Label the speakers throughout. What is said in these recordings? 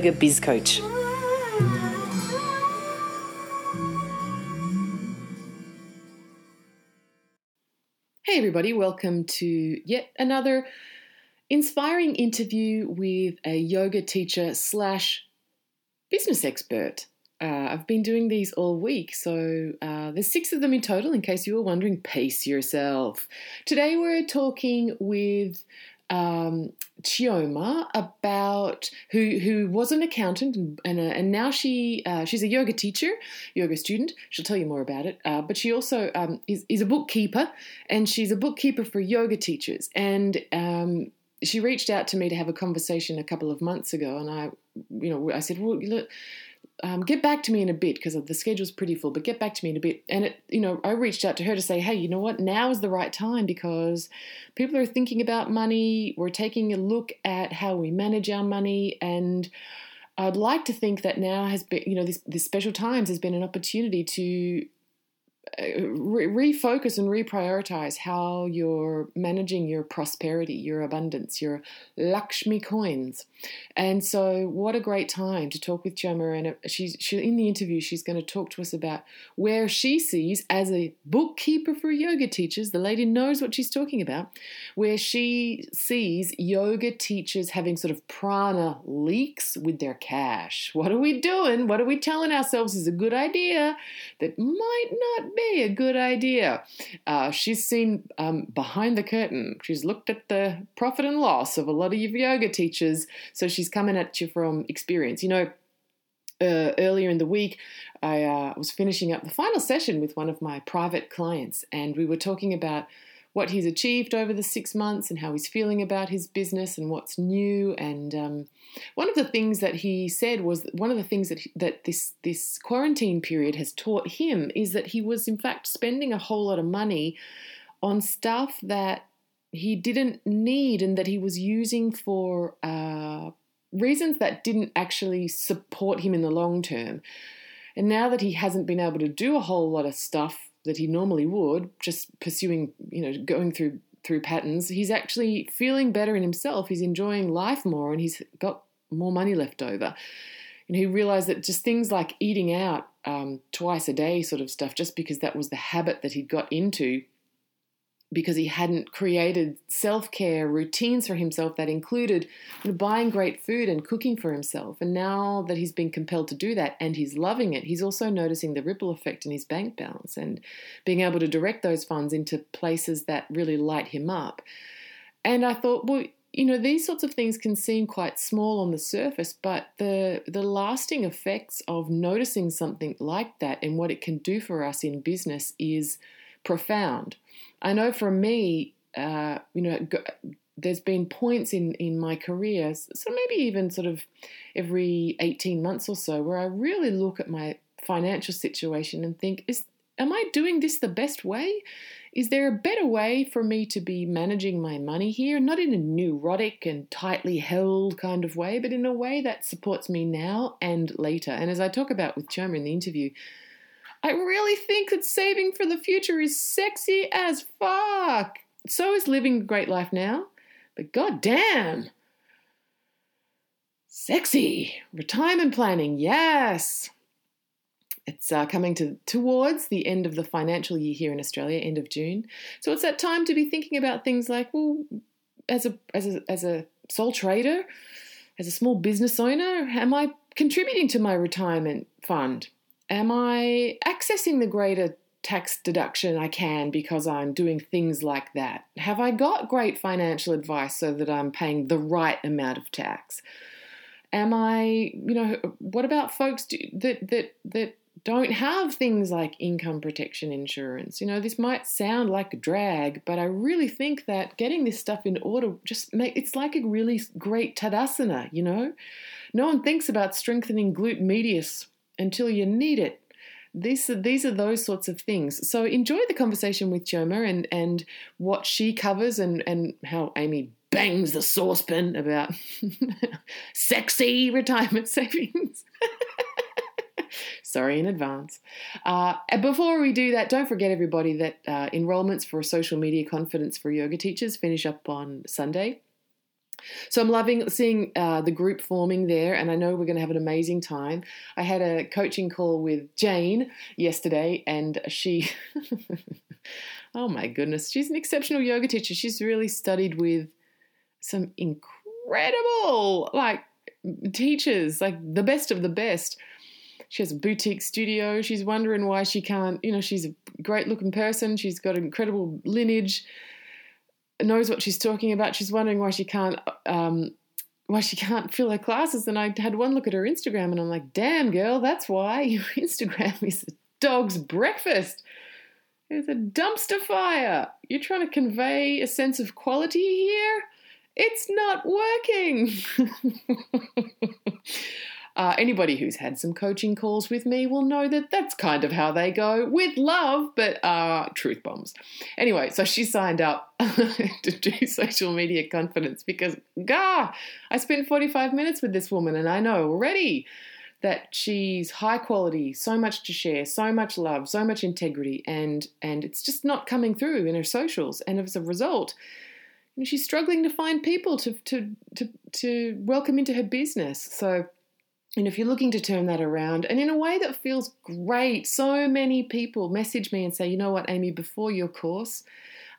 Speaker 1: Biz Coach. Hey, everybody, welcome to yet another inspiring interview with a yoga teacher slash business expert. Uh, I've been doing these all week, so uh, there's six of them in total. In case you were wondering, pace yourself. Today we're talking with um, Chioma about who who was an accountant and and, uh, and now she uh, she's a yoga teacher, yoga student. She'll tell you more about it. Uh, but she also um, is is a bookkeeper, and she's a bookkeeper for yoga teachers. And um, she reached out to me to have a conversation a couple of months ago, and I, you know, I said, well, look, um, get back to me in a bit because the schedule's pretty full, but get back to me in a bit. And it, you know, I reached out to her to say, hey, you know what? Now is the right time because people are thinking about money. We're taking a look at how we manage our money, and I'd like to think that now has been, you know, this this special times has been an opportunity to re- refocus and reprioritize how you're managing your prosperity, your abundance, your Lakshmi coins. And so, what a great time to talk with Chioma. And she's she, in the interview, she's going to talk to us about where she sees, as a bookkeeper for yoga teachers, the lady knows what she's talking about, where she sees yoga teachers having sort of prana leaks with their cash. What are we doing? What are we telling ourselves is a good idea that might not be a good idea? Uh, she's seen um, behind the curtain. She's looked at the profit and loss of a lot of yoga teachers. So she's coming at you from experience. You know, uh, earlier in the week, I uh, was finishing up the final session with one of my private clients, and we were talking about what he's achieved over the six months and how he's feeling about his business and what's new. And um, one of the things that he said was one of the things that that this this quarantine period has taught him is that he was in fact spending a whole lot of money on stuff that he didn't need and that he was using for uh, reasons that didn't actually support him in the long term. And now that he hasn't been able to do a whole lot of stuff that he normally would, just pursuing, you know, going through through patterns, he's actually feeling better in himself. He's enjoying life more and he's got more money left over. And he realized that just things like eating out um, twice a day, sort of stuff, just because that was the habit that he'd got into, because he hadn't created self care routines for himself that included you know, buying great food and cooking for himself. And now that he's been compelled to do that and he's loving it, he's also noticing the ripple effect in his bank balance and being able to direct those funds into places that really light him up. And I thought, well, you know, these sorts of things can seem quite small on the surface, but the the lasting effects of noticing something like that and what it can do for us in business is profound. I know for me, uh, you know, there's been points in in my career, so maybe even sort of every 18 months or so, where I really look at my financial situation and think, is am I doing this the best way? Is there a better way for me to be managing my money here? Not in a neurotic and tightly held kind of way, but in a way that supports me now and later. And as I talk about with Chioma in the interview, I really think that saving for the future is sexy as fuck. So is living a great life now. But goddamn. Sexy. Retirement planning, yes. It's uh, coming to towards the end of the financial year here in Australia, end of June. So it's that time to be thinking about things like, well, as a as a as a sole trader, as a small business owner, am I contributing to my retirement fund? Am I accessing the greater tax deduction I can because I'm doing things like that? Have I got great financial advice so that I'm paying the right amount of tax? Am I, you know, what about folks do, that that that don't have things like income protection insurance. You know, this might sound like a drag, but I really think that getting this stuff in order just make it's like a really great tadasana, you know? No one thinks about strengthening glute medius until you need it. These are, these are those sorts of things. So enjoy the conversation with Chioma and, and what she covers and, and how Amy bangs the saucepan about sexy retirement savings. Sorry in advance. Uh, before we do that, don't forget, everybody, that uh, enrollments for Social Media Confidence for Yoga Teachers finish up on Sunday. So I'm loving seeing uh, the group forming there, and I know we're going to have an amazing time. I had a coaching call with Jane yesterday, and she, oh my goodness, she's an exceptional yoga teacher. She's really studied with some incredible, like, teachers, like the best of the best. She has a boutique studio. She's wondering why she can't, you know, she's a great looking person. She's got an incredible lineage knows what she's talking about. She's wondering why she can't um, why she can't fill her classes. And I had one look at her Instagram, and I'm like, damn girl, that's why your Instagram is a dog's breakfast. It's a dumpster fire. You're trying to convey a sense of quality here. It's not working. Uh, anybody who's had some coaching calls with me will know that that's kind of how they go with love, but uh, truth bombs. Anyway, so she signed up to do social media confidence because, gah, I spent 45 minutes with this woman and I know already that she's high quality, so much to share, so much love, so much integrity, and and it's just not coming through in her socials. And as a result, she's struggling to find people to to to to welcome into her business. So and if you're looking to turn that around and in a way that feels great, so many people message me and say, you know what, Amy, before your course,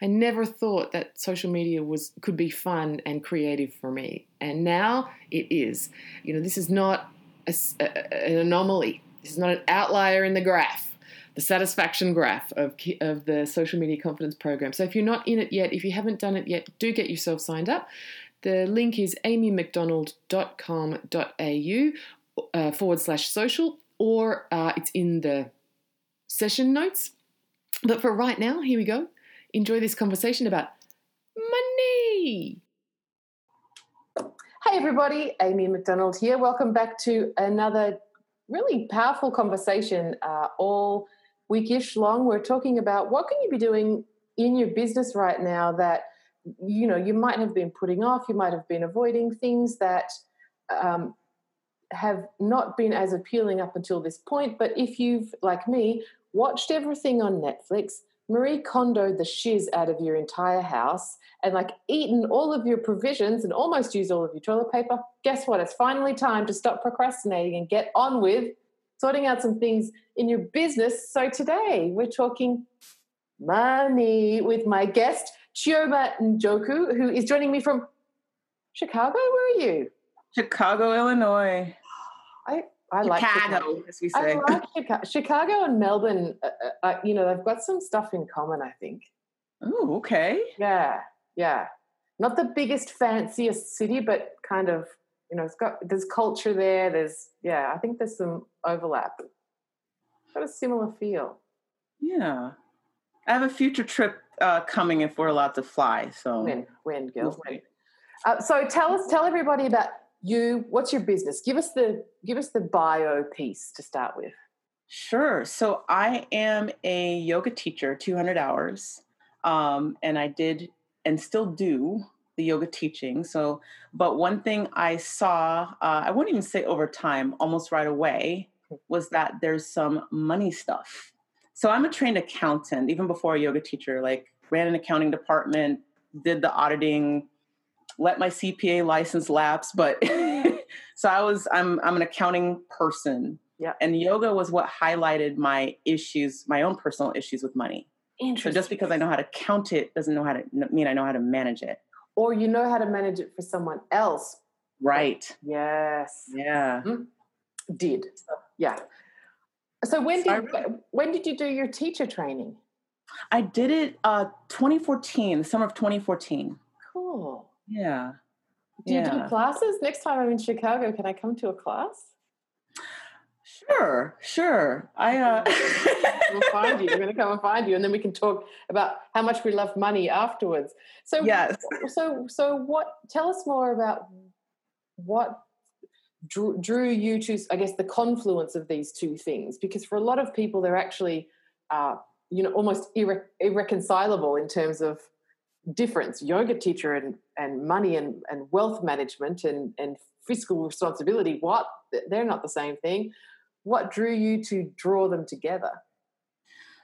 Speaker 1: I never thought that social media was could be fun and creative for me. And now it is. You know, this is not a, a, an anomaly. This is not an outlier in the graph, the satisfaction graph of, of the social media confidence program. So if you're not in it yet, if you haven't done it yet, do get yourself signed up. The link is amymcdonald.com.au uh, forward slash social, or uh, it's in the session notes. But for right now, here we go. Enjoy this conversation about money. Hey, everybody, Amy McDonald here. Welcome back to another really powerful conversation uh, all weekish long. We're talking about what can you be doing in your business right now that you know you might have been putting off, you might have been avoiding things that um, have not been as appealing up until this point. But if you've, like me, watched everything on Netflix, Marie Kondo the shiz out of your entire house, and like eaten all of your provisions and almost used all of your toilet paper, guess what? It's finally time to stop procrastinating and get on with sorting out some things in your business. So today we're talking money with my guest, Chioma Njoku, who is joining me from Chicago. Where are you?
Speaker 2: Chicago, Illinois.
Speaker 1: I I like
Speaker 2: Chicago, as we say.
Speaker 1: I like Chicago. Chicago and Melbourne. Uh, uh, uh, you know, they've got some stuff in common. I think.
Speaker 2: Oh, okay.
Speaker 1: Yeah, yeah. Not the biggest, fanciest city, but kind of. You know, it's got there's culture there. There's yeah. I think there's some overlap. Got a similar feel.
Speaker 2: Yeah, I have a future trip uh, coming if we're allowed to fly. So
Speaker 1: when when girls when. Uh, so tell us, tell everybody about you what's your business? Give us the give us the bio piece to start with.
Speaker 2: Sure. So i am a yoga teacher 200 hours um, and i did and still do the yoga teaching. So but one thing i saw uh, i won't even say over time almost right away was that there's some money stuff. So i'm a trained accountant. Even before a yoga teacher like ran an accounting department did the auditing let my CPA license lapse, but so I was I'm I'm an accounting person.
Speaker 1: Yeah.
Speaker 2: And yoga was what highlighted my issues, my own personal issues with money.
Speaker 1: Interesting.
Speaker 2: So just because I know how to count it doesn't know how to mean I know how to manage it.
Speaker 1: Or you know how to manage it for someone else.
Speaker 2: Right.
Speaker 1: Yes.
Speaker 2: Yeah.
Speaker 1: Mm-hmm. Did. Yeah. So when did when did you do your teacher training?
Speaker 2: I did it uh 2014, the summer of 2014.
Speaker 1: Cool.
Speaker 2: Yeah.
Speaker 1: Do you do classes? Next time I'm in Chicago, can I come to a class?
Speaker 2: Sure, sure. I uh
Speaker 1: we'll find you. We're going to come and find you, and then we can talk about how much we love money afterwards. So
Speaker 2: yes.
Speaker 1: So so what? Tell us more about what drew, drew you to, I guess, the confluence of these two things. Because for a lot of people, they're actually, uh, you know, almost irre- irreconcilable in terms of difference. Yoga teacher and and money and and wealth management and and fiscal responsibility. What? They're not the same thing what drew you to draw them together?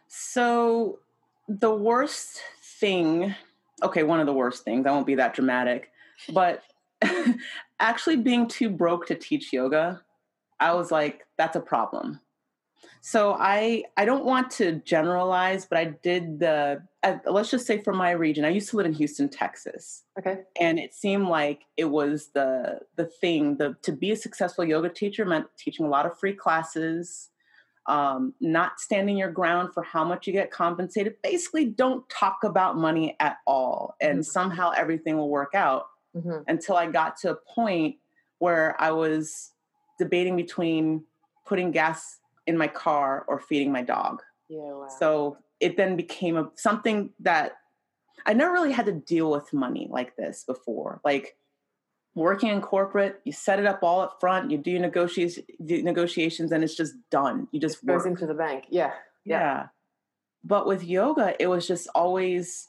Speaker 2: So, the worst thing, okay, one of the worst things, I won't be that dramatic, but actually being too broke to teach yoga, I was like, that's a problem. So I I don't want to generalize, but I did the uh, let's just say for my region. I used to live in Houston, Texas.
Speaker 1: Okay.
Speaker 2: And it seemed like it was the the thing. The to be a successful yoga teacher meant teaching a lot of free classes, um, not standing your ground for how much you get compensated. Basically, don't talk about money at all, and mm-hmm. somehow everything will work out. Mm-hmm. Until I got to a point where I was debating between putting gas in my car or feeding my dog.
Speaker 1: Yeah, wow.
Speaker 2: So it then became a, something that I never really had to deal with money like this before. Like working in corporate, you set it up all up front, you do your negotiations, negotiations, and it's just done. You just
Speaker 1: it goes into the bank. Yeah.
Speaker 2: yeah. Yeah. But with yoga, it was just always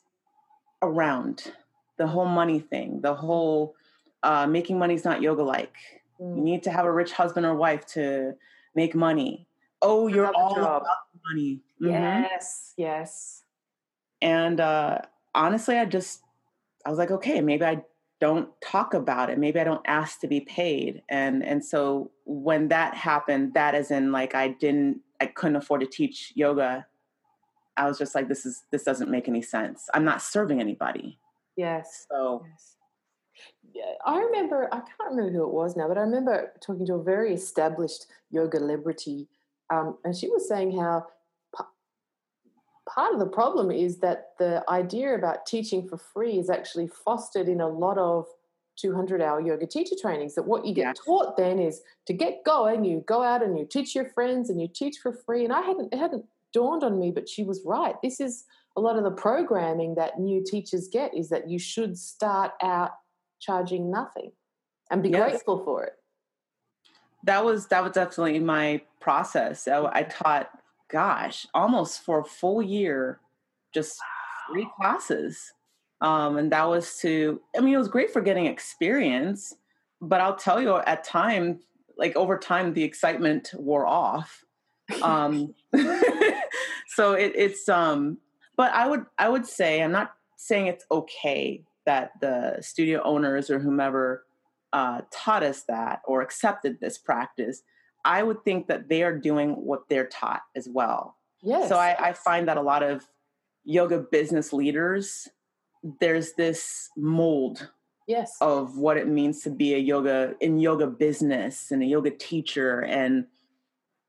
Speaker 2: around the whole money thing, the whole uh, making money is not yoga like. Mm. You need to have a rich husband or wife to make money oh, you're all job. about money.
Speaker 1: Mm-hmm. Yes, yes.
Speaker 2: And uh, honestly, I just, I was like, okay, maybe I don't talk about it. Maybe I don't ask to be paid. And and so when that happened, that is in like I didn't, I couldn't afford to teach yoga. I was just like, this is this doesn't make any sense. I'm not serving anybody.
Speaker 1: Yes.
Speaker 2: So.
Speaker 1: Yes. I remember, I can't remember who it was now, but I remember talking to a very established yoga celebrity um, and she was saying how p- part of the problem is that the idea about teaching for free is actually fostered in a lot of 200 hour yoga teacher trainings. That what you get taught then is to get going, you go out and you teach your friends and you teach for free. And I hadn't, it hadn't dawned on me, but she was right. This is a lot of the programming that new teachers get is that you should start out charging nothing and be yes. grateful for it
Speaker 2: that was that was definitely my process. So I taught, gosh, almost for a full year, just three classes, um, and that was to. I mean, it was great for getting experience, but I'll tell you, at time, like over time, the excitement wore off. Um, so it, it's um, but I would I would say I'm not saying it's okay that the studio owners or whomever uh, taught us that or accepted this practice, I would think that they are doing what they're taught as well.
Speaker 1: Yes.
Speaker 2: So I, I find that a lot of yoga business leaders, there's this mold
Speaker 1: yes
Speaker 2: of what it means to be a yoga in yoga business and a yoga teacher and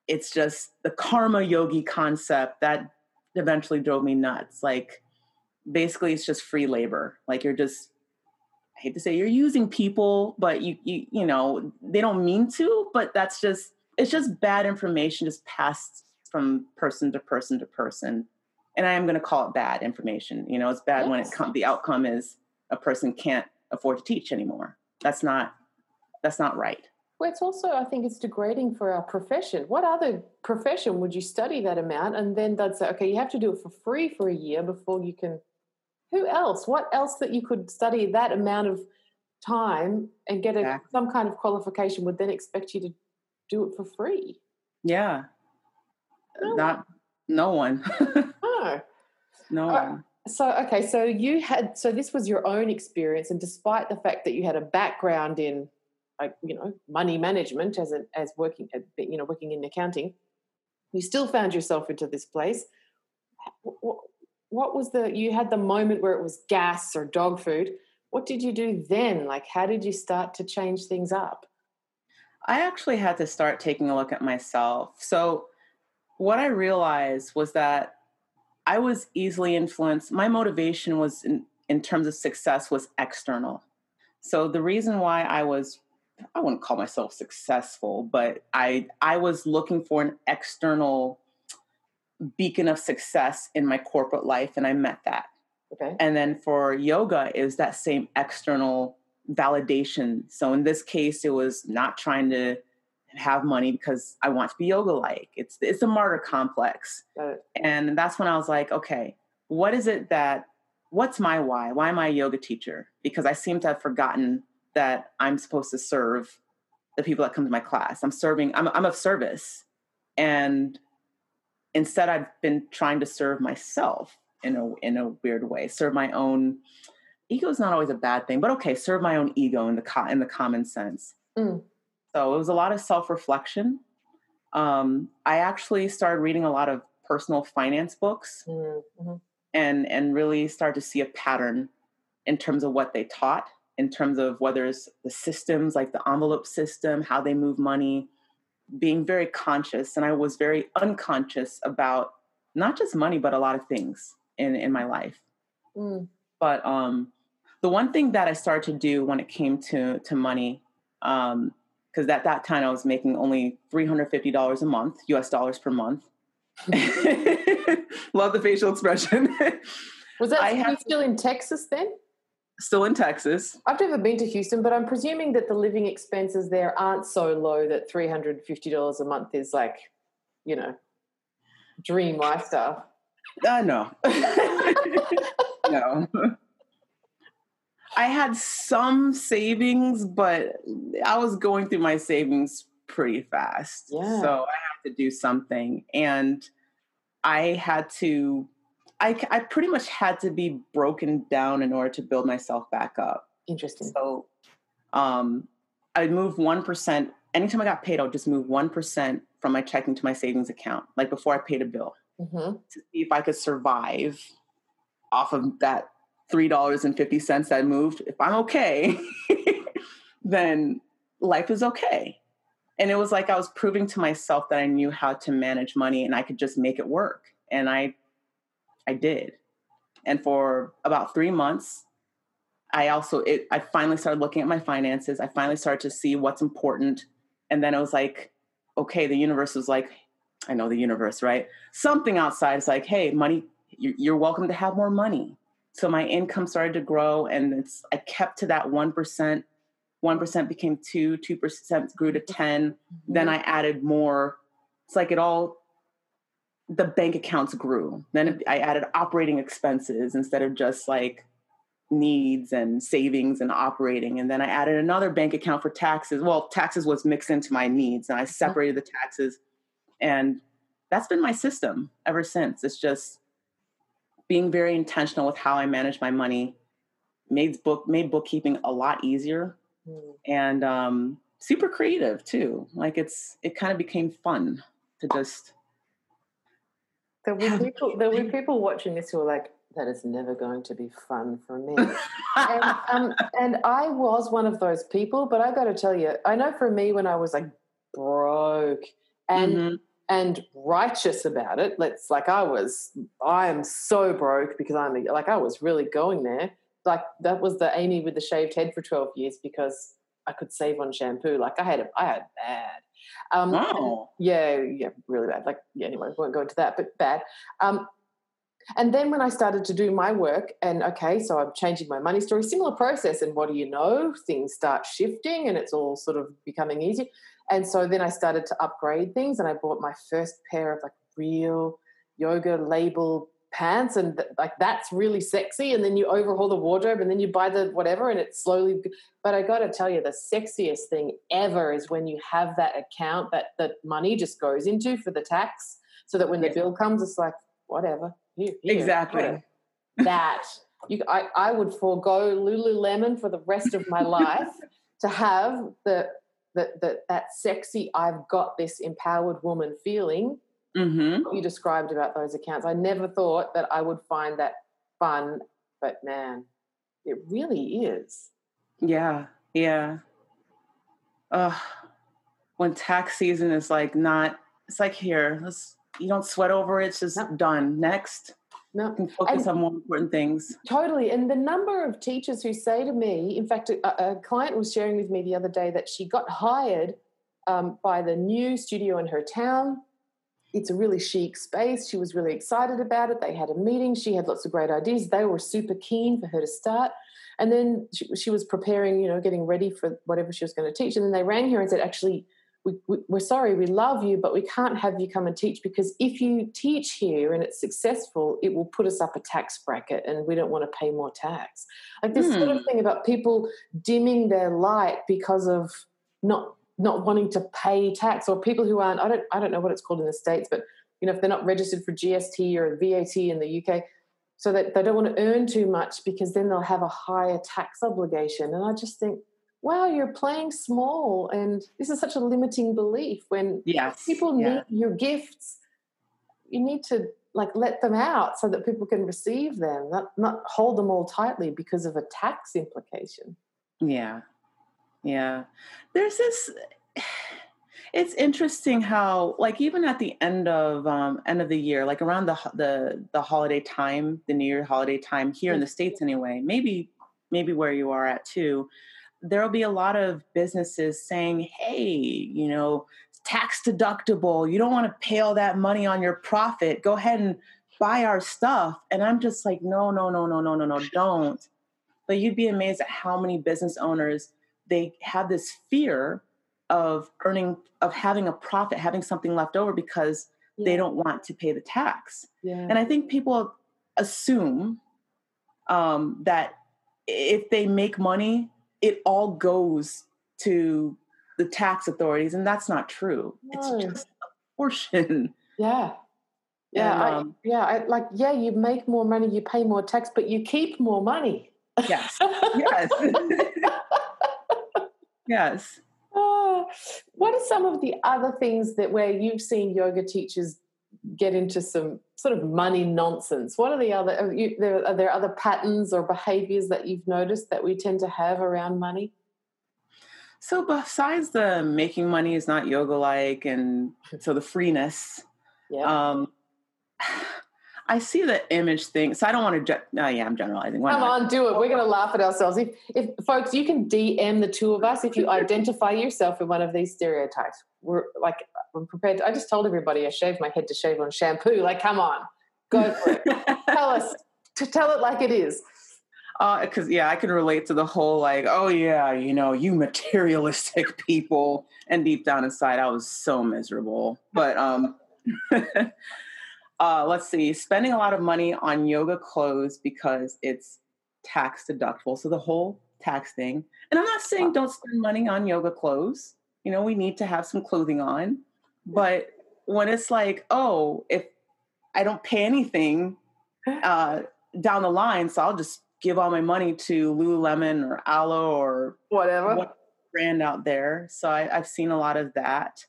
Speaker 2: it's just the karma yogi concept that eventually drove me nuts like basically it's just free labor like you're just I hate to say you're using people, but you you you know they don't mean to. But that's just it's just bad information just passed from person to person to person, and I am going to call it bad information. You know, it's bad yes. when it comes. The outcome is a person can't afford to teach anymore. That's not that's not right.
Speaker 1: Well, it's also, I think, it's degrading for our profession. What other profession would you study that amount and then they'd say, okay, you have to do it for free for a year before you can who else? What else that you could study that amount of time and get a, exactly. some kind of qualification would then expect you to do it for free?
Speaker 2: Yeah. No Not one. no one.
Speaker 1: no.
Speaker 2: No uh, one.
Speaker 1: So okay, so you had so this was your own experience, and despite the fact that you had a background in, like you know, money management as a, as working you know working in accounting, you still found yourself into this place what was the you had the moment where it was gas or dog food what did you do then like how did you start to change things up
Speaker 2: i actually had to start taking a look at myself so what i realized was that i was easily influenced my motivation was in, in terms of success was external so the reason why i was I wouldn't call myself successful, but I I was looking for an external beacon of success in my corporate life and I met that.
Speaker 1: Okay.
Speaker 2: And then for yoga is that same external validation. So in this case it was not trying to have money because I want to be yoga like. It's it's a martyr complex. And that's when I was like, okay, what is it that what's my why? Why am I a yoga teacher? Because I seem to have forgotten that I'm supposed to serve the people that come to my class. I'm serving, I'm, I'm of service. And instead, I've been trying to serve myself in a, in a weird way, serve my own ego is not always a bad thing, but okay, serve my own ego in the, co- in the common sense. Mm. So it was a lot of self reflection. Um, I actually started reading a lot of personal finance books mm-hmm. and, and really started to see a pattern in terms of what they taught in terms of whether it's the systems like the envelope system, how they move money, being very conscious. And I was very unconscious about not just money, but a lot of things in, in my life. Mm. But um, the one thing that I started to do when it came to, to money, because um, at that time I was making only $350 a month, US dollars per month. Love the facial expression.
Speaker 1: was that I had, still in Texas then?
Speaker 2: still in Texas.
Speaker 1: I've never been to Houston, but I'm presuming that the living expenses there aren't so low that $350 a month is like, you know, dream lifestyle.
Speaker 2: Uh, no. no. I had some savings, but I was going through my savings pretty fast. Yeah. So I had to do something. And I had to I, I pretty much had to be broken down in order to build myself back up.
Speaker 1: Interesting.
Speaker 2: So um, I'd move 1%. Anytime I got paid, I would just move 1% from my checking to my savings account, like before I paid a bill, mm-hmm. to see if I could survive off of that $3.50 that I moved. If I'm okay, then life is okay. And it was like I was proving to myself that I knew how to manage money and I could just make it work. And I I did. And for about three months, I also it I finally started looking at my finances. I finally started to see what's important. And then it was like, okay, the universe was like, I know the universe, right? Something outside is like, hey, money, you're welcome to have more money. So my income started to grow, and it's I kept to that one percent. One percent became two, two percent grew to 10 mm-hmm. Then I added more. It's like it all the bank accounts grew. Then I added operating expenses instead of just like needs and savings and operating. And then I added another bank account for taxes. Well, taxes was mixed into my needs and I separated the taxes. And that's been my system ever since. It's just being very intentional with how I manage my money made book made bookkeeping a lot easier mm. and um, super creative too. Like it's it kind of became fun to just
Speaker 1: There were people. There'll be people watching this who were like, "That is never going to be fun for me." and, um, and I was one of those people, but I got to tell you, I know for me when I was like broke and mm-hmm. And righteous about it. Let's like I was. I am so broke because I'm like I was really going there. Like that was the Amy with the shaved head for twelve years because I could save on shampoo. Like I had, I had bad. Um, wow. Yeah, yeah, really bad. Like, yeah, anyway, we won't go into that, but bad. Um, and then when I started to do my work, and okay, so I'm changing my money story, similar process. And what do you know? Things start shifting and it's all sort of becoming easy. And so then I started to upgrade things and I bought my first pair of like real yoga label pants and th- like that's really sexy and then you overhaul the wardrobe and then you buy the whatever and it slowly but i got to tell you the sexiest thing ever is when you have that account that the money just goes into for the tax so that when the bill comes it's like whatever here, here,
Speaker 2: exactly whatever.
Speaker 1: that you I, I would forego lululemon for the rest of my life to have the, the, the that sexy i've got this empowered woman feeling mm-hmm. you described about those accounts. I never thought that I would find that fun, but man, it really is.
Speaker 2: Yeah, yeah. Uh, when tax season is like not, it's like here, let's, you don't sweat over it, it's just done. Next. No. And focus and on more important things.
Speaker 1: Totally. And the number of teachers who say to me, in fact, a, a client was sharing with me the other day that she got hired um, by the new studio in her town. It's a really chic space. She was really excited about it. They had a meeting. She had lots of great ideas. They were super keen for her to start. And then she, she was preparing, you know, getting ready for whatever she was going to teach. And then they rang her and said, actually, we, we, we're sorry, we love you, but we can't have you come and teach because if you teach here and it's successful, it will put us up a tax bracket and we don't want to pay more tax. Like this sort of hmm. thing about people dimming their light because of not not wanting to pay tax or people who aren't I don't I don't know what it's called in the States, but you know, if they're not registered for GST or VAT in the UK, so that they don't want to earn too much because then they'll have a higher tax obligation. And I just think wow, you're playing small. And this is such a limiting belief when
Speaker 2: yes.
Speaker 1: people yeah. need your gifts. You need to like let them out so that people can receive them, not, not hold them all tightly because of a tax implication.
Speaker 2: Yeah. Yeah. There's this it's interesting how like even at the end of um end of the year like around the the the holiday time the new year holiday time here in the states anyway maybe maybe where you are at too there'll be a lot of businesses saying, hey, you know, tax deductible. You don't want to pay all that money on your profit. Go ahead and buy our stuff. And I'm just like, no, no, no, no, no, no, no, don't. But you'd be amazed at how many business owners they have this fear of earning, of having a profit, having something left over because yeah. they don't want to pay the tax. Yeah. And I think people assume um, that if they make money, it all goes to the tax authorities, and that's not true. No. It's just a portion.
Speaker 1: Yeah. Yeah, and, um, I, yeah, I, like yeah, you make more money, you pay more tax, but you keep more money.
Speaker 2: Yes, yes, yes.
Speaker 1: Uh, what are some of the other things that where you've seen yoga teachers get into some sort of money nonsense. What are the other? Are, you, there, are there other patterns or behaviors that you've noticed that we tend to have around money?
Speaker 2: So, besides the making money is not yoga like, and so the freeness, yeah. um, I see the image thing. So I don't want to. Ge- oh, yeah, I'm generalizing.
Speaker 1: Why Come not? on, do it. We're going to laugh at ourselves. If, if folks, you can DM the two of us if you identify yourself in one of these stereotypes. We're like, I'm prepared. To, I just told everybody I shaved my head to shave on shampoo. Like, come on, go for it. tell us to tell it like it is.
Speaker 2: Because uh, yeah, I can relate to the whole like, oh yeah, you know, you materialistic people, and deep down inside, I was so miserable. But um. Uh, let's see, spending a lot of money on yoga clothes because it's tax deductible. So the whole tax thing. And I'm not saying don't spend money on yoga clothes. You know, we need to have some clothing on. But when it's like, oh, if I don't pay anything uh, down the line, so I'll just give all my money to Lululemon or Alo or
Speaker 1: whatever what
Speaker 2: brand out there. So I, I've seen a lot of that.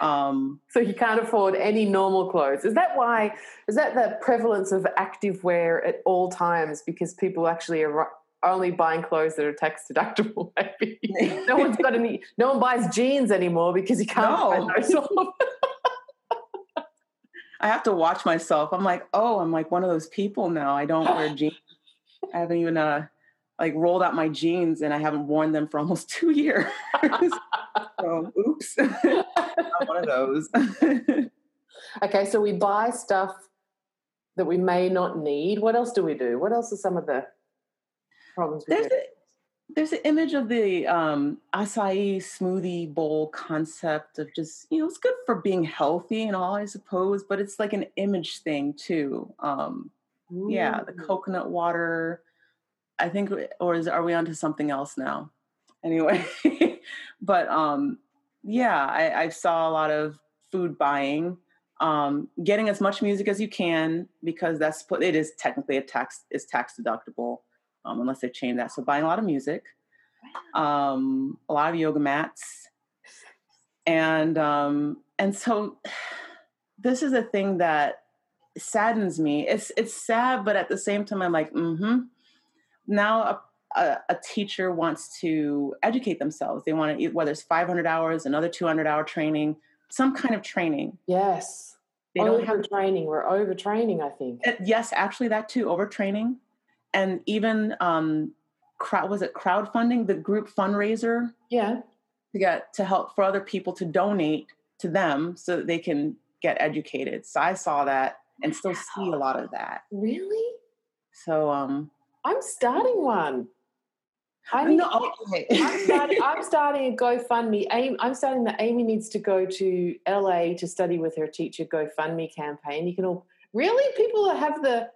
Speaker 1: Um, so you can't afford any normal clothes. Is that why? Is that the prevalence of active wear at all times? Because people actually are only buying clothes that are tax deductible. Maybe no one's got any. No one buys jeans anymore because you can't no. buy those.
Speaker 2: I have to watch myself. I'm like, oh, I'm like one of those people now. I don't wear jeans. I haven't even uh, like rolled out my jeans, and I haven't worn them for almost two years. so, oops one of those.
Speaker 1: okay, so we buy stuff that we may not need. What else do we do? What else are some of the problems we
Speaker 2: there's A, there's an image of the um, acai smoothie bowl concept of just, you know, it's good for being healthy and all, I suppose, but it's like an image thing too. Um, yeah, the coconut water. I think, or is are we onto something else now? Anyway, but um, yeah, I, I saw a lot of food buying, um, getting as much music as you can because that's it is technically a tax is tax deductible um, unless they change that. So buying a lot of music, um, a lot of yoga mats, and um, and so this is a thing that saddens me. It's it's sad, but at the same time, I'm like, mm-hmm. Now a a, teacher wants to educate themselves. They want to, whether it's 500 hours, another 200 hour training, some kind of training.
Speaker 1: Yes.
Speaker 2: they don't have
Speaker 1: training. We're overtraining, I think.
Speaker 2: Uh, yes, actually, that too, overtraining, and even um, crowd was it crowdfunding the group fundraiser
Speaker 1: Yeah.
Speaker 2: to get to help for other people to donate to them so that they can get educated. So I saw that and still see a lot of that.
Speaker 1: Really?
Speaker 2: So um,
Speaker 1: I'm starting one. I need,
Speaker 2: no, okay.
Speaker 1: I'm, starting, I'm starting a GoFundMe. Aim, I'm starting the Amy needs to go to LA to study with her teacher GoFundMe campaign. You can all really people have the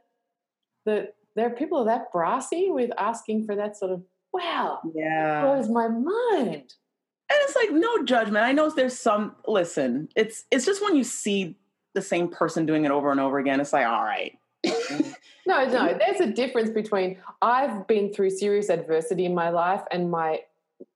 Speaker 1: the there are people that brassy with asking for that sort of wow
Speaker 2: yeah.
Speaker 1: blows my mind.
Speaker 2: and it's like no judgment i know there's some listen it's it's just when you see the same person doing it over and over again it's like all right
Speaker 1: No, no, there's a difference between I've been through serious adversity in my life, and my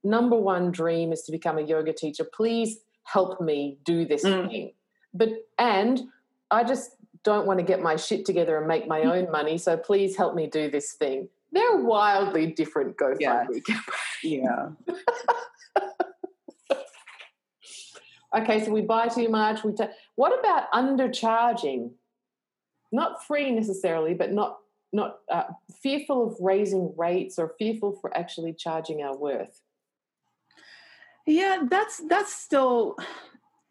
Speaker 1: number one dream is to become a yoga teacher. Please help me do this
Speaker 2: Mm.
Speaker 1: thing. But, and I just don't want to get my shit together and make my own money. So please help me do this thing. They're wildly different GoFundMe.
Speaker 2: yeah
Speaker 1: Okay, so we buy too much. We ta- what about undercharging? Not free necessarily, but not not uh, fearful of raising rates or fearful for actually charging our worth.
Speaker 2: yeah that's that's still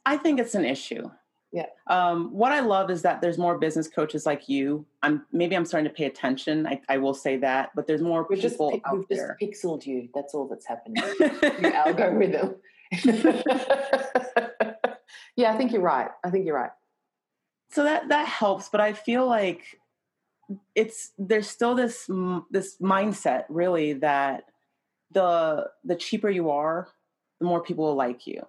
Speaker 2: i think it's an issue
Speaker 1: Yeah.
Speaker 2: um, what i love is that there's more business coaches like you i'm maybe i'm starting to pay attention i, I will say that but there's more
Speaker 1: We've just
Speaker 2: people
Speaker 1: pic-
Speaker 2: out
Speaker 1: we've
Speaker 2: there
Speaker 1: just pixeled you. That's all that's happening. Algorithm. yeah, I think you're right. I think you're right.
Speaker 2: So that that helps but i feel like it's there's still this this mindset really that the the cheaper you are the more people will like you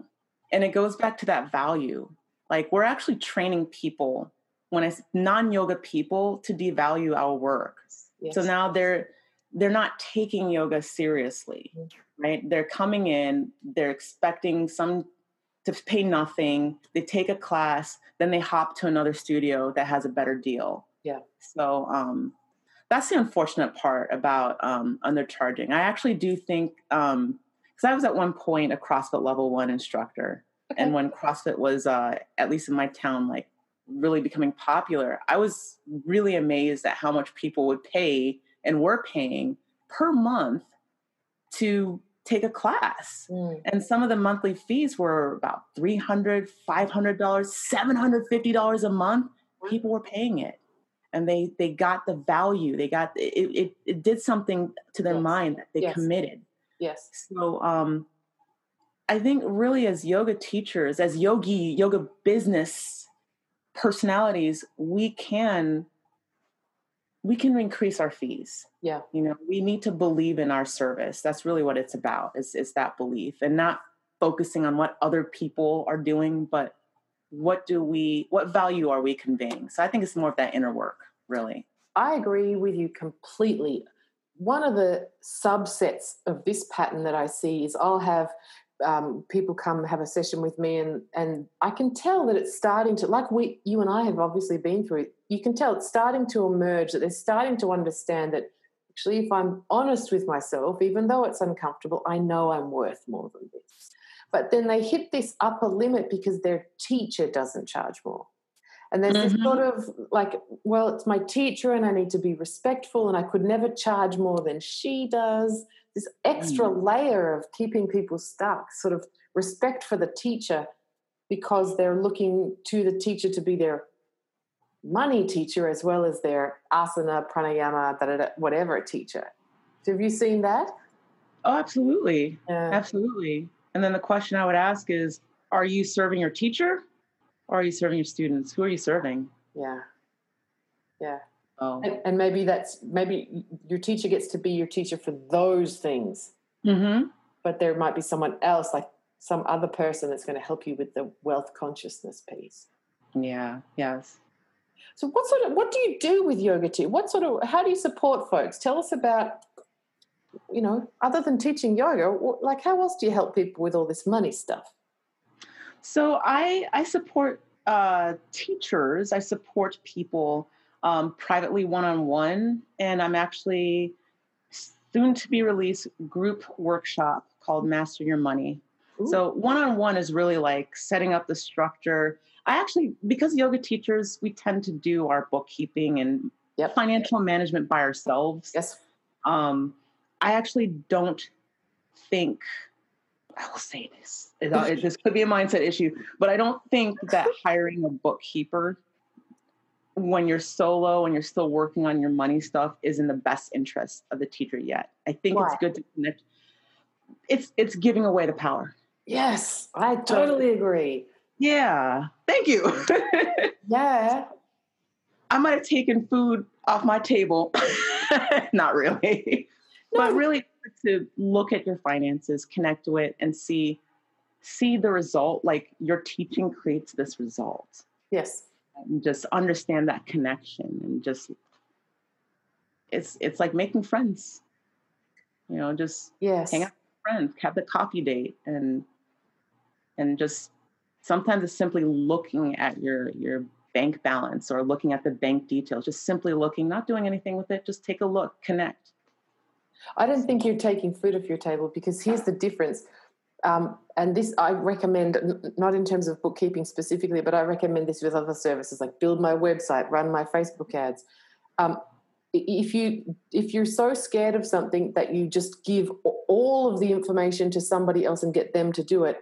Speaker 2: and it goes back to that value like we're actually training people when it's non-yoga people to devalue our work
Speaker 1: Yes.
Speaker 2: so now they're they're not taking yoga seriously
Speaker 1: Mhm.
Speaker 2: right they're coming in they're expecting some to pay nothing they take a class then they hop to another studio that has a better deal
Speaker 1: Yeah.
Speaker 2: so um that's the unfortunate part about um undercharging i actually do think um because i was at one point a crossfit level one instructor
Speaker 1: Okay.
Speaker 2: and when CrossFit was, uh, at least in my town, like really becoming popular, I was really amazed at how much people would pay and were paying per month to take a class.
Speaker 1: Mm.
Speaker 2: And some of the monthly fees were about $300, $500, $750 a month. People were paying it. And they, they got the value. They got it, it, it did something to their
Speaker 1: Yes.
Speaker 2: mind that they
Speaker 1: Yes.
Speaker 2: committed.
Speaker 1: Yes.
Speaker 2: So um, I think really as yoga teachers, as yogi, yoga business personalities, we can we can increase our fees.
Speaker 1: Yeah.
Speaker 2: You know, we need to believe in our service. That's really what it's about, is is that belief and not focusing on what other people are doing, but what do we what value are we conveying? So I think it's more of that inner work, really.
Speaker 1: I agree with you completely. One of the subsets of this pattern that I see is I'll have um, people come have a session with me, and and I can tell that it's starting to like we you and I have obviously been through. You can tell it's starting to emerge that they're starting to understand that actually, if I'm honest with myself, even though it's uncomfortable, I know I'm worth more than this. But then they hit this upper limit because their teacher doesn't charge more. And there's this
Speaker 2: Mhm.
Speaker 1: sort of like, well, it's my teacher and I need to be respectful and I could never charge more than she does. This extra layer of keeping people stuck, sort of respect for the teacher because they're looking to the teacher to be their money teacher as well as their asana, pranayama, da, da, da, whatever teacher. So have you seen that?
Speaker 2: Oh, absolutely.
Speaker 1: Yeah.
Speaker 2: Absolutely. And then the question I would ask is Are you serving your teacher or are you serving your students? Who are you serving?
Speaker 1: Yeah. Yeah.
Speaker 2: Oh.
Speaker 1: And, and maybe that's maybe your teacher gets to be your teacher for those things,
Speaker 2: Mm-hmm.
Speaker 1: but there might be someone else, like some other person, that's going to help you with the wealth consciousness piece.
Speaker 2: Yeah. Yes.
Speaker 1: So, what sort of what do you do with yoga too? What sort of how do you support folks? Tell us about, you know, other than teaching yoga, like how else do you help people with all this money stuff?
Speaker 2: So I I support uh, teachers. I support people um, privately one on one, and I'm actually soon to be released group workshop called Master Your Money. Ooh. So one on one is really like setting up the structure. I actually, because yoga teachers, we tend to do our bookkeeping and yep. financial management by ourselves.
Speaker 1: Yes.
Speaker 2: Um, I actually don't think I will say this. It, it, this could be a mindset issue, but I don't think that hiring a bookkeeper when you're solo and you're still working on your money stuff is in the best interest of the teacher yet. I think Why? it's good to connect. It's it's giving away the power.
Speaker 1: Yes, I totally agree.
Speaker 2: Yeah. Thank you.
Speaker 1: yeah.
Speaker 2: I might have taken food off my table. Not really. No. But really to look at your finances, connect to it and see see the result like your teaching creates this result.
Speaker 1: Yes.
Speaker 2: And just understand that connection and just it's it's like making friends. You know, just
Speaker 1: yes.
Speaker 2: hang out with friends, have the coffee date and and just sometimes it's simply looking at your your bank balance or looking at the bank details just simply looking not doing anything with it just take a look connect.
Speaker 1: I don't think you're taking food off your table because here's the difference. Um, and this i recommend not in terms of bookkeeping specifically but i recommend this with other services like build my website run my facebook ads. Um, if you if you're so scared of something that you just give all of the information to somebody else and get them to do it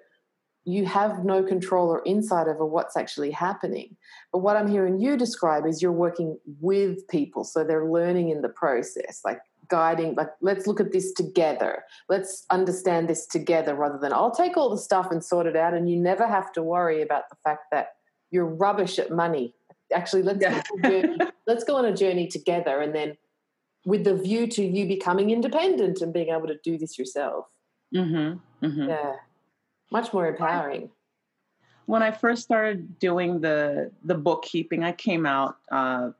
Speaker 1: you have no control or insight over what's actually happening. But what I'm hearing you describe is you're working with people. So they're learning in the process, like guiding, like, let's look at this together. Let's understand this together rather than I'll take all the stuff and sort it out. And you never have to worry about the fact that you're rubbish at money. Actually, let's, yeah. go, let's go on a journey together. And then with the view to you becoming independent and being able to do this yourself.
Speaker 2: Mm-hmm. Mm-hmm.
Speaker 1: Yeah much more empowering.
Speaker 2: When i first started doing the the bookkeeping i came out uh,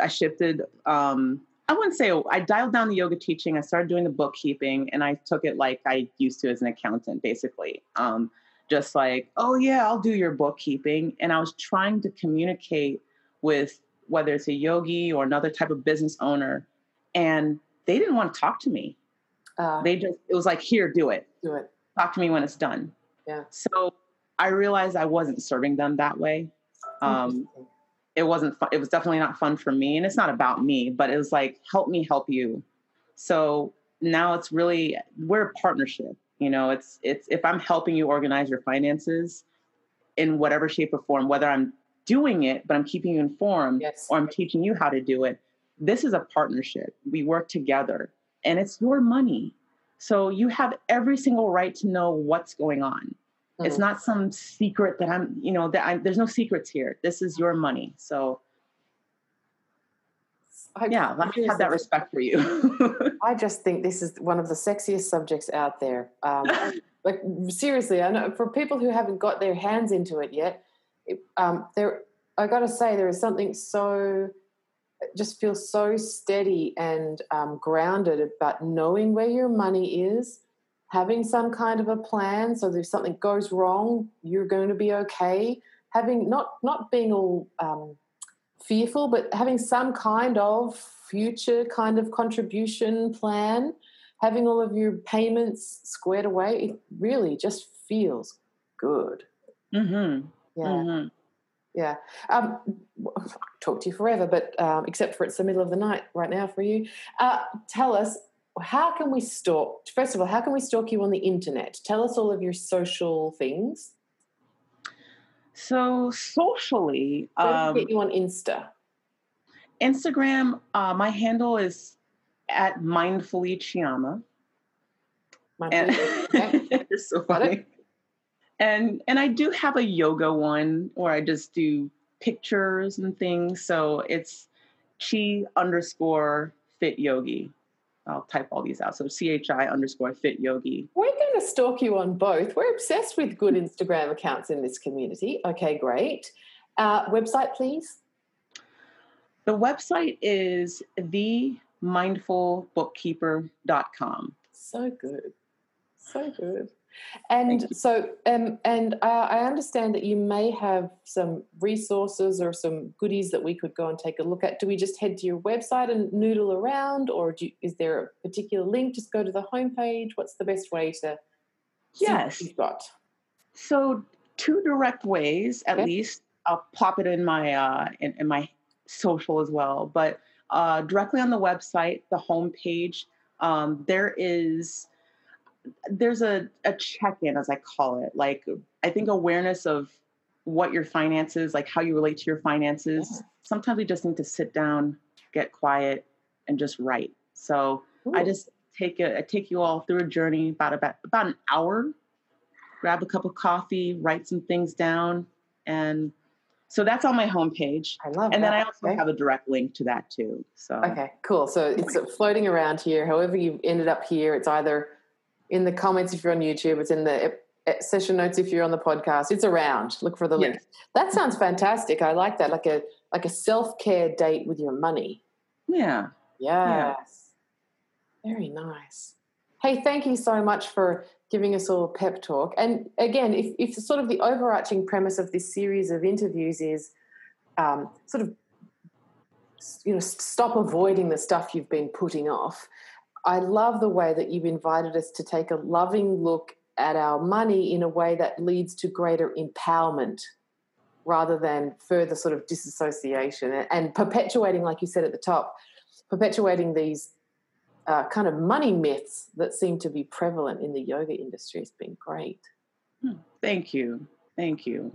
Speaker 2: i shifted um, i wouldn't say i dialed down the yoga teaching. I started doing the bookkeeping and i took it like i used to as an accountant basically. Um, just like oh yeah i'll do your bookkeeping. And i was trying to communicate with whether it's a yogi or another type of business owner and they didn't want to talk to me. Uh, they just it was like here do it.
Speaker 1: Do it.
Speaker 2: Talk to me when it's done
Speaker 1: yeah.
Speaker 2: So I realized I wasn't serving them that way. Um, it wasn't fun. It was definitely not fun for me. And it's not about me, but it was like, help me help you. So now it's really, we're a partnership. You know, it's, it's, if I'm helping you organize your finances in whatever shape or form, whether I'm doing it, but I'm keeping you informed
Speaker 1: yes.
Speaker 2: or I'm teaching you how to do it, this is a partnership. We work together and it's your money. So you have every single right to know what's going on. Mm-hmm. It's not some secret that I'm, you know, that I'm, there's no secrets here. This is your money. So I, yeah, I have that respect for you.
Speaker 1: I just think this is one of the sexiest subjects out there. Um, like seriously, I know for people who haven't got their hands into it yet, it, um, there I got to say there is something so just feel so steady and um, grounded about knowing where your money is, having some kind of a plan. So if something goes wrong, you're going to be okay. Having not not being all um, fearful, but having some kind of future kind of contribution plan, having all of your payments squared away. It really just feels good.
Speaker 2: Mm-hmm.
Speaker 1: Yeah.
Speaker 2: Mm-hmm.
Speaker 1: Yeah. Um, talk to you forever, but um, except for it's the middle of the night right now for you. Uh, tell us, how can we stalk? First of all, how can we stalk you on the internet? Tell us all of your social things.
Speaker 2: So socially,
Speaker 1: um, get you on Insta.
Speaker 2: Instagram, uh, my handle is at mindfully Chiama.
Speaker 1: Mindfully, and, okay.
Speaker 2: so funny and and I do have a yoga one where I just do pictures and things. So it's chi underscore fit yogi. I'll type all these out. So chi underscore fit yogi.
Speaker 1: We're going to stalk you on both. We're obsessed with good Instagram accounts in this community. Okay, great. Uh, website, please.
Speaker 2: The website is themindfulbookkeeper.com.
Speaker 1: So good. So good. And so, um, and uh, I understand that you may have some resources or some goodies that we could go and take a look at. Do we just head to your website and noodle around, or you, is there a particular link? Just go to the homepage. What's the best way to?
Speaker 2: Yes,
Speaker 1: you've got.
Speaker 2: So two direct ways, at
Speaker 1: Okay.
Speaker 2: least. I'll pop it in my uh, in, in my social as well. But uh, directly on the website, the homepage, um, there is there's a, a check-in as I call it. Like I think awareness of what your finances, like how you relate to your finances.
Speaker 1: Yeah.
Speaker 2: Sometimes we just need to sit down, get quiet, and just write. So I just take a, I take you all through a journey about about about an hour. Grab a cup of coffee, write some things down, and so that's on my homepage.
Speaker 1: I love it
Speaker 2: And then. I also
Speaker 1: Okay.
Speaker 2: have a direct link to that too. So
Speaker 1: Okay, cool. So it's floating around here. However, you ended up here, it's either in the comments if you're on YouTube, it's in the session notes if you're on the podcast. It's around. Look for the link.
Speaker 2: Yes.
Speaker 1: That sounds fantastic. I like that. Like a like a self care date with your money.
Speaker 2: yeah,
Speaker 1: Yes. Very nice. Hey, thank you so much for giving us all a pep talk. And again, if, if sort of the overarching premise of this series of interviews is um, sort of, you know, stop avoiding the stuff you've been putting off. I love the way that you've invited us to take a loving look at our money in a way that leads to greater empowerment rather than further sort of disassociation and, perpetuating, like you said at the top, perpetuating these uh, kind of money myths that seem to be prevalent in the yoga industry has been great.
Speaker 2: thank you, thank you.